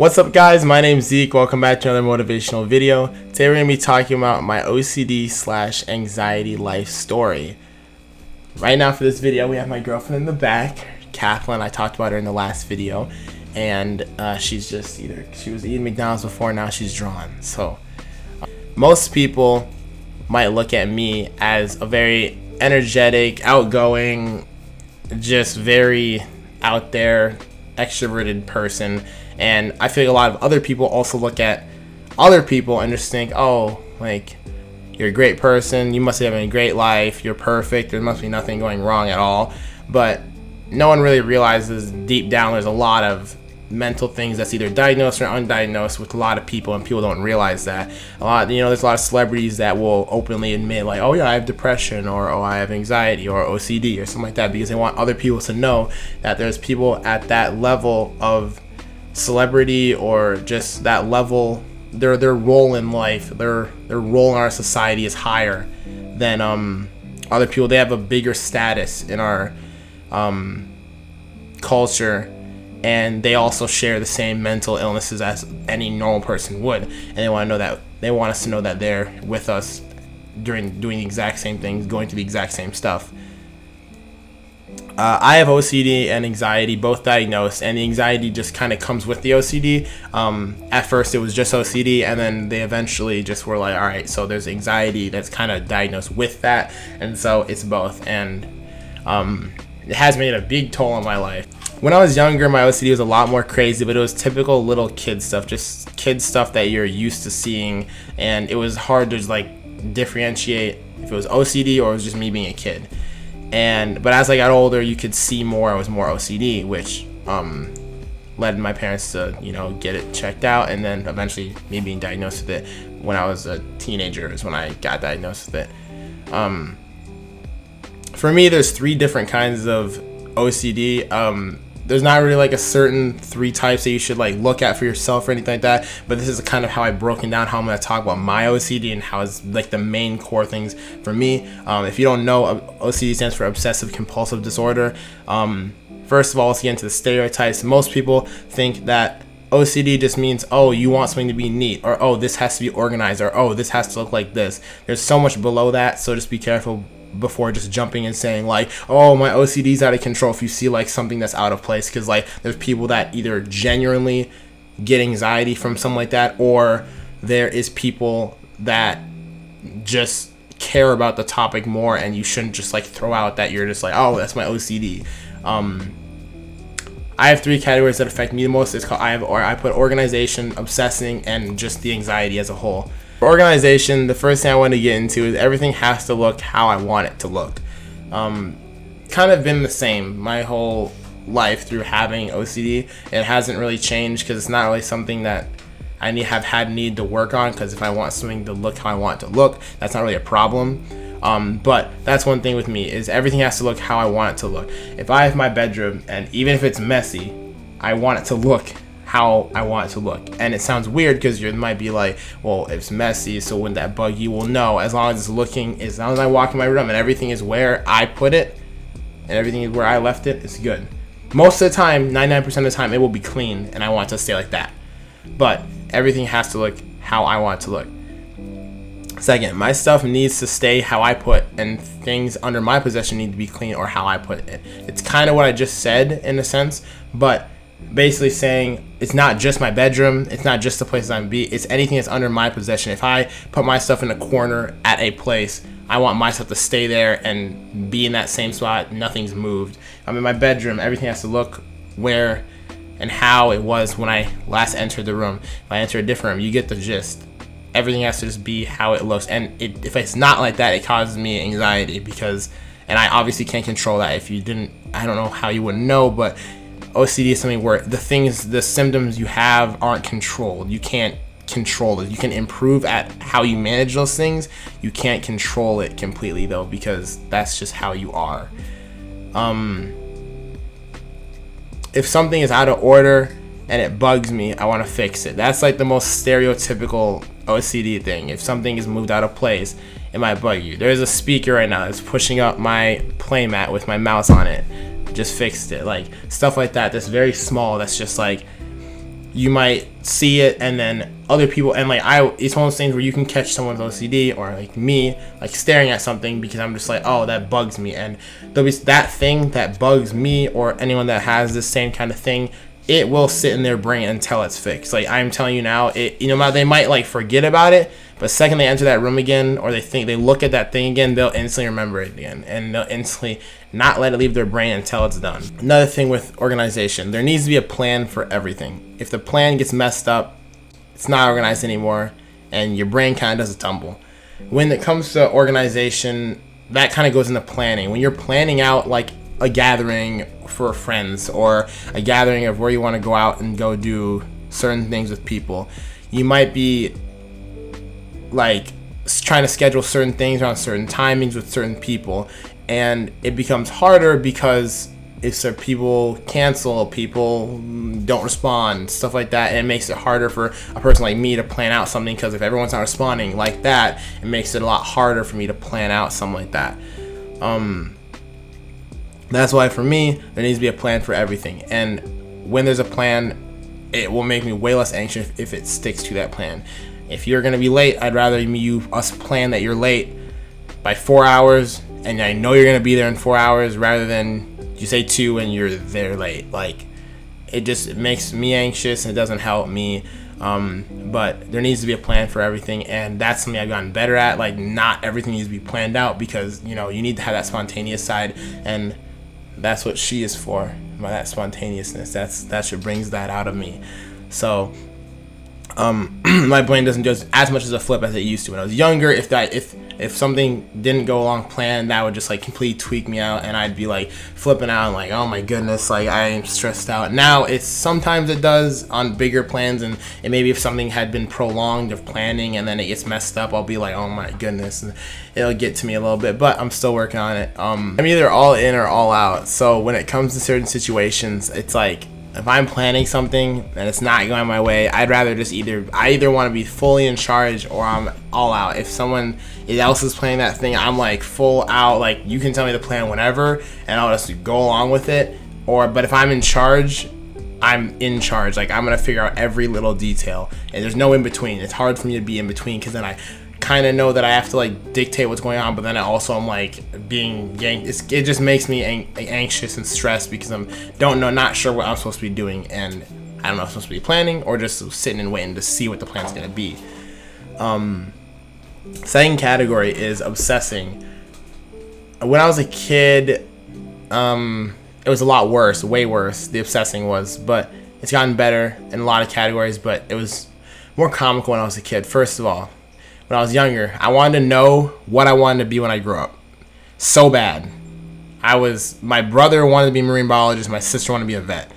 What's up guys, my name's Zeke, welcome back to another motivational video. Today we're going to be talking about my OCD slash anxiety life story. Right now for this video we have my girlfriend in the back, Kathleen, I talked about her in the last video, and uh, she's just either, she was eating McDonald's before, now she's drawn. So, most people might look at me as a very energetic, outgoing, just very out there, extroverted person and I feel like a lot of other people also look at other people and just think, oh, like, you're a great person, you must having a great life, you're perfect, there must be nothing going wrong at all. But no one really realizes deep down there's a lot of mental things that's either diagnosed or undiagnosed with a lot of people and people don't realize that. A lot you know there's a lot of celebrities that will openly admit like oh yeah i have depression or oh i have anxiety or ocd or something like that because they want other people to know that there's people at that level of celebrity or just that level their their role in life their their role in our society is higher than um other people. They have a bigger status in our um culture and they also share the same mental illnesses as any normal person would. And they want to know that they want us to know that they're with us during doing the exact same things going through the exact same stuff uh, I have OCD and anxiety, both diagnosed, and the anxiety just kind of comes with the OCD. Um, at first, it was just OCD, and then they eventually just were like, all right, so there's anxiety that's kind of diagnosed with that, and so it's both. And um, it has made a big toll on my life. When I was younger, my OCD was a lot more crazy, but it was typical little kid stuff, just kid stuff that you're used to seeing, and it was hard to like differentiate if it was OCD or it was just me being a kid and but as I got older, you could see more. I was more OCD, which um, led my parents to you know get it checked out, and then eventually me being diagnosed with it when I was a teenager is when I got diagnosed with it. Um, for me, there's three different kinds of OCD. Um, there's not really like a certain three types that you should like look at for yourself or anything like that. But this is kind of how I've broken down how I'm to talk about my OCD and how it's like the main core things for me. Um, if you don't know, uh, OCD stands for obsessive compulsive disorder. Um, first of all, let's get into the stereotypes. Most people think that OCD just means, oh, you want something to be neat, or oh, this has to be organized, or oh, this has to look like this. There's so much below that, so just be careful before just jumping and saying like oh my ocd's out of control if you see like something that's out of place because like there's people that either genuinely get anxiety from something like that or there is people that just care about the topic more and you shouldn't just like throw out that you're just like oh that's my ocd um I have three categories that affect me the most. It's called I have or I put organization, obsessing, and just the anxiety as a whole. Organization, the first thing I want to get into is everything has to look how I want it to look. Um, kind of been the same my whole life through having OCD. It hasn't really changed because it's not really something that I need have had need to work on. Because if I want something to look how I want it to look, that's not really a problem. Um, but that's one thing with me is everything has to look how I want it to look. If I have my bedroom and even if it's messy, I want it to look how I want it to look. And it sounds weird because you might be like, well, it's messy, so when that bug you will know as long as it's looking, as long as I walk in my room and everything is where I put it and everything is where I left it, it's good. Most of the time, 99% of the time, it will be clean and I want it to stay like that. But everything has to look how I want it to look. Second, my stuff needs to stay how I put, and things under my possession need to be clean or how I put it. It's kind of what I just said in a sense, but basically saying it's not just my bedroom, it's not just the places I'm be, it's anything that's under my possession. If I put my stuff in a corner at a place, I want my stuff to stay there and be in that same spot. Nothing's moved. I'm in my bedroom. Everything has to look where and how it was when I last entered the room. If I enter a different room, you get the gist. Everything has to just be how it looks. And it, if it's not like that, it causes me anxiety because, and I obviously can't control that. If you didn't, I don't know how you wouldn't know, but OCD is something where the things, the symptoms you have aren't controlled. You can't control it. You can improve at how you manage those things. You can't control it completely though because that's just how you are. Um, if something is out of order and it bugs me, I want to fix it. That's like the most stereotypical OCD thing. If something is moved out of place, it might bug you. There's a speaker right now that's pushing up my playmat with my mouse on it just fixed it. Like stuff like that that's very small that's just like you might see it and then other people and like I it's one of those things where you can catch someone with OCD or like me like staring at something because I'm just like oh that bugs me and there'll be that thing that bugs me or anyone that has the same kind of thing it will sit in their brain until it's fixed like I'm telling you now it you know they might like forget about it but second they enter that room again or they think they look at that thing again they'll instantly remember it again and they'll instantly not let it leave their brain until it's done. Another thing with organization, there needs to be a plan for everything. If the plan gets messed up, it's not organized anymore, and your brain kind of does a tumble. When it comes to organization, that kind of goes into planning. When you're planning out like a gathering for friends or a gathering of where you want to go out and go do certain things with people, you might be like trying to schedule certain things around certain timings with certain people and it becomes harder because if so people cancel, people don't respond, stuff like that, and it makes it harder for a person like me to plan out something because if everyone's not responding like that, it makes it a lot harder for me to plan out something like that. Um, that's why for me, there needs to be a plan for everything, and when there's a plan, it will make me way less anxious if it sticks to that plan. If you're gonna be late, I'd rather you us plan that you're late by four hours and I know you're gonna be there in four hours rather than you say two and you're there late. Like it just it makes me anxious and it doesn't help me. Um, but there needs to be a plan for everything, and that's something I've gotten better at. Like not everything needs to be planned out because you know you need to have that spontaneous side, and that's what she is for. That spontaneousness, that's that's what brings that out of me. So um, my brain doesn't do as much as a flip as it used to when I was younger. If that if if something didn't go along plan, that would just like completely tweak me out, and I'd be like flipping out, and like oh my goodness, like I am stressed out. Now it's sometimes it does on bigger plans, and, and maybe if something had been prolonged of planning and then it gets messed up, I'll be like oh my goodness, and it'll get to me a little bit. But I'm still working on it. Um, I'm either all in or all out. So when it comes to certain situations, it's like if I'm planning something and it's not going my way, I'd rather just either I either want to be fully in charge or I'm all out. If someone else is planning that thing, I'm like full out. Like you can tell me the plan whenever, and I'll just go along with it. Or but if I'm in charge, I'm in charge. Like I'm gonna figure out every little detail, and there's no in between. It's hard for me to be in between because then I kind of know that I have to like dictate what's going on, but then I also I'm like being yanked. It's, it just makes me anxious and stressed because I'm don't know, not sure what I'm supposed to be doing, and I don't know if I'm supposed to be planning or just sitting and waiting to see what the plan's gonna be. Um, second category is obsessing. When I was a kid, um, it was a lot worse, way worse. The obsessing was, but it's gotten better in a lot of categories. But it was more comical when I was a kid. First of all, when I was younger. I wanted to know what I wanted to be when I grew up. So bad. I was my brother wanted to be a marine biologist, my sister wanted to be a vet.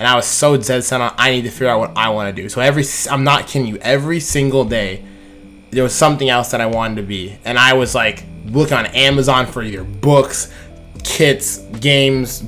And I was so dead set on I need to figure out what I want to do. So every I'm not kidding you, every single day there was something else that I wanted to be. And I was like looking on Amazon for either books, kits, games,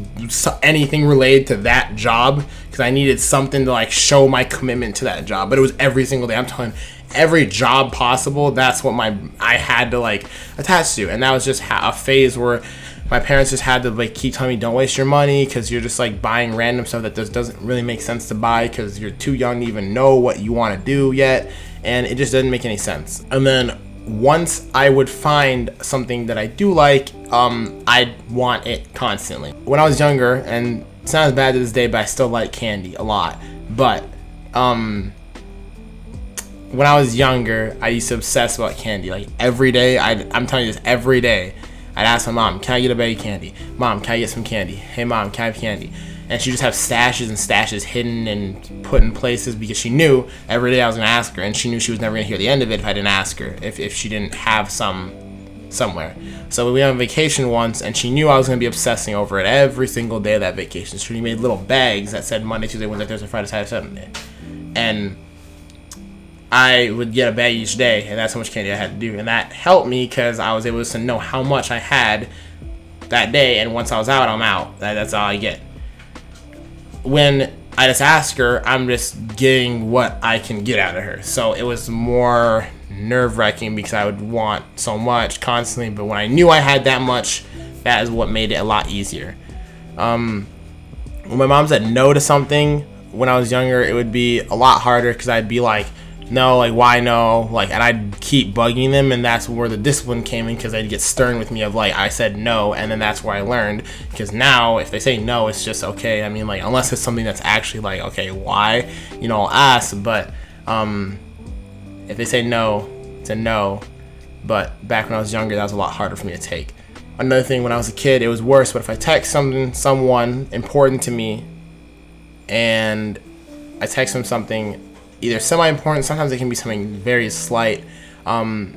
anything related to that job because I needed something to like show my commitment to that job. But it was every single day. I'm telling every job possible. That's what my I had to like attach to, and that was just a phase where my parents just had to like keep telling me don't waste your money because you're just like buying random stuff that just doesn't really make sense to buy because you're too young to even know what you want to do yet and it just doesn't make any sense and then once i would find something that i do like um, i'd want it constantly when i was younger and it's not as bad to this day but i still like candy a lot but um, when I was younger, I used to obsess about candy. Like every day, i am telling you this, every day, I'd ask my mom, "Can I get a bag of candy? Mom, can I get some candy? Hey, mom, can I have candy?" And she just have stashes and stashes hidden and put in places because she knew every day I was gonna ask her, and she knew she was never gonna hear the end of it if I didn't ask her, if if she didn't have some somewhere. So we went on vacation once, and she knew I was gonna be obsessing over it every single day of that vacation. So she made little bags that said Monday, Tuesday, Wednesday, Thursday, Friday, Saturday, Sunday, and I would get a bag each day, and that's how much candy I had to do. And that helped me because I was able to know how much I had that day, and once I was out, I'm out. That, that's all I get. When I just ask her, I'm just getting what I can get out of her. So it was more nerve wracking because I would want so much constantly, but when I knew I had that much, that is what made it a lot easier. Um, when my mom said no to something, when I was younger, it would be a lot harder because I'd be like, no, like why no, like, and I'd keep bugging them, and that's where the discipline came in because they'd get stern with me of like I said no, and then that's where I learned. Because now, if they say no, it's just okay. I mean, like unless it's something that's actually like okay, why, you know, I'll ask. But um, if they say no, it's a no. But back when I was younger, that was a lot harder for me to take. Another thing, when I was a kid, it was worse. But if I text something, someone important to me, and I text them something either semi-important, sometimes it can be something very slight. Um,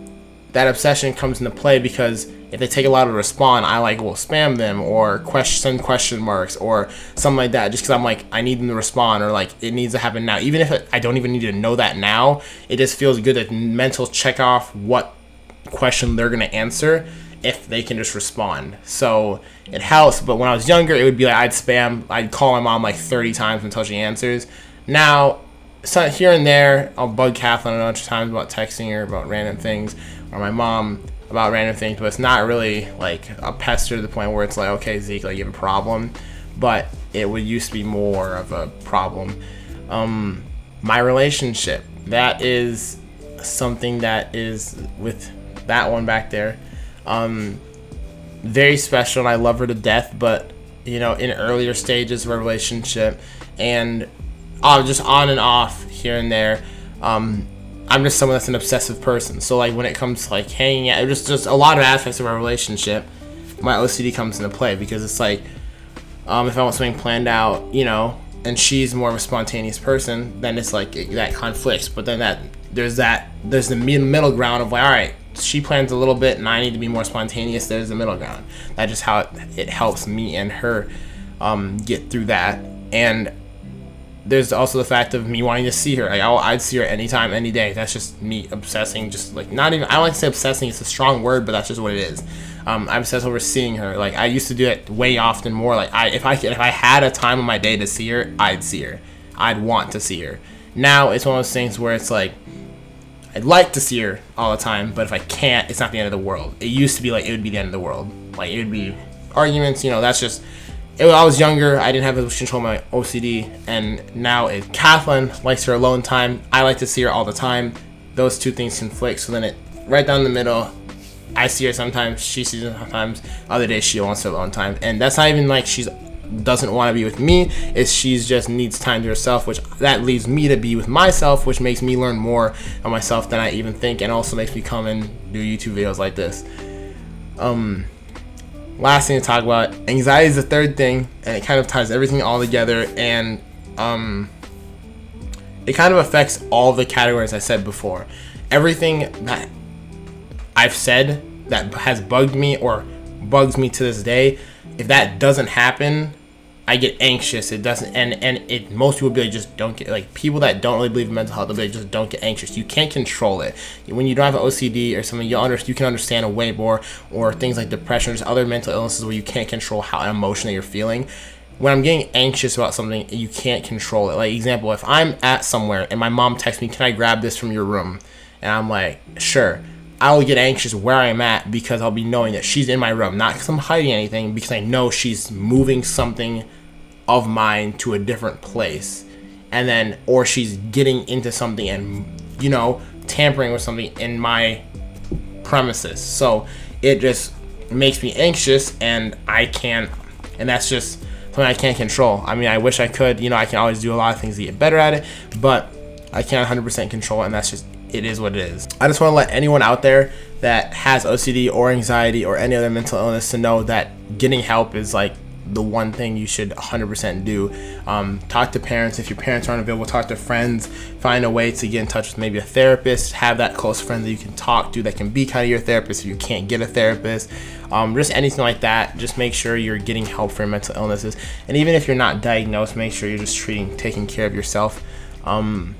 that obsession comes into play because if they take a lot to respond, I like will spam them or question question marks or something like that. Just because I'm like I need them to respond or like it needs to happen now. Even if I don't even need to know that now, it just feels good to mental check off what question they're gonna answer if they can just respond. So it helps. But when I was younger, it would be like I'd spam, I'd call my mom like 30 times until she answers. Now so here and there, I'll bug Kathleen a bunch of times about texting her about random things, or my mom about random things, but it's not really like a pester to the point where it's like, okay, Zeke, like you have a problem. But it would used to be more of a problem. Um, my relationship, that is something that is with that one back there. Um, very special, and I love her to death, but you know, in earlier stages of a relationship, and uh, just on and off here and there. Um, I'm just someone that's an obsessive person. So like when it comes to like hanging out, just just a lot of aspects of our relationship, my OCD comes into play because it's like, um, if I want something planned out, you know, and she's more of a spontaneous person, then it's like it, that conflicts. But then that there's that there's the middle ground of like, all right, she plans a little bit, and I need to be more spontaneous. There's the middle ground. That's just how it, it helps me and her um, get through that. And there's also the fact of me wanting to see her. Like i would see her anytime, any day. That's just me obsessing. Just like not even. I don't like to say obsessing. It's a strong word, but that's just what it is. Um, I'm obsessed over seeing her. Like I used to do it way often more. Like I, if I if I had a time of my day to see her, I'd see her. I'd want to see her. Now it's one of those things where it's like I'd like to see her all the time, but if I can't, it's not the end of the world. It used to be like it would be the end of the world. Like it would be arguments. You know, that's just it, I was younger, I didn't have as much control of my OCD, and now it, Kathleen likes her alone time. I like to see her all the time. Those two things conflict, so then it right down the middle. I see her sometimes, she sees her sometimes. Other days she wants her alone time, and that's not even like she's doesn't want to be with me. It's she's just needs time to herself, which that leaves me to be with myself, which makes me learn more of myself than I even think, and also makes me come and do YouTube videos like this. Um, last thing to talk about anxiety is the third thing and it kind of ties everything all together and um it kind of affects all the categories i said before. Everything that i've said that has bugged me or bugs me to this day if that doesn't happen I get anxious. It doesn't, and and it most people be like just don't get like people that don't really believe in mental health. They'll be like just don't get anxious. You can't control it. When you don't have an OCD or something, you under you can understand a way more, or things like depression, or other mental illnesses where you can't control how emotional you're feeling. When I'm getting anxious about something, you can't control it. Like example, if I'm at somewhere and my mom texts me, "Can I grab this from your room?" and I'm like, "Sure." I will get anxious where I'm at because I'll be knowing that she's in my room, not because I'm hiding anything, because I know she's moving something of mine to a different place. And then or she's getting into something and you know tampering with something in my premises. So it just makes me anxious and i can't and that's just something i can't control. I mean i wish i could you know i can always do a lot of things to get better at it but i can't 100% control it and that's just it is what it is. I just want to let anyone out there that has ocd or anxiety or any other mental illness to know that getting help is like the one thing you should 100% do. Um, talk to parents. If your parents aren't available, talk to friends. Find a way to get in touch with maybe a therapist. Have that close friend that you can talk to that can be kind of your therapist if you can't get a therapist. Um, just anything like that. Just make sure you're getting help for your mental illnesses. And even if you're not diagnosed, make sure you're just treating, taking care of yourself. Um,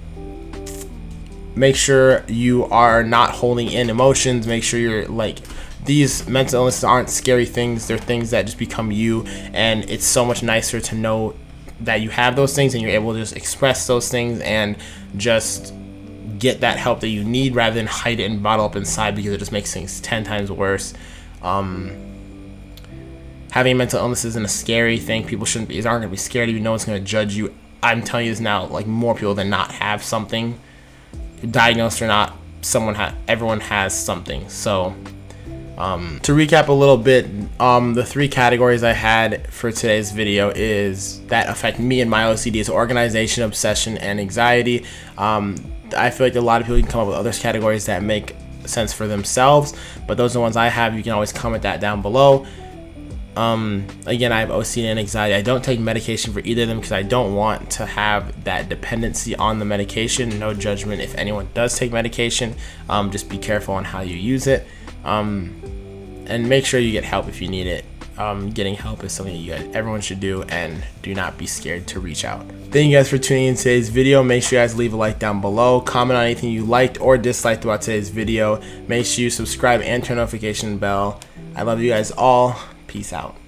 make sure you are not holding in emotions. Make sure you're like these mental illnesses aren't scary things. They're things that just become you, and it's so much nicer to know that you have those things and you're able to just express those things and just get that help that you need rather than hide it and bottle up inside because it just makes things 10 times worse. Um, having mental illness isn't a scary thing. People shouldn't be, aren't going to be scared of you. No one's going to judge you I'm telling you this now, like more people than not have something, diagnosed or not. Someone ha- everyone has something. So um, to recap a little bit, um, the three categories I had for today's video is that affect me and my OCD is organization, obsession, and anxiety. Um, I feel like a lot of people can come up with other categories that make sense for themselves, but those are the ones I have. You can always comment that down below. Um, again, I have OCD and anxiety. I don't take medication for either of them because I don't want to have that dependency on the medication. No judgment if anyone does take medication. Um, just be careful on how you use it. Um, and make sure you get help if you need it. Um, getting help is something you guys, everyone should do, and do not be scared to reach out. Thank you guys for tuning in today's video. Make sure you guys leave a like down below. Comment on anything you liked or disliked about today's video. Make sure you subscribe and turn notification bell. I love you guys all. Peace out.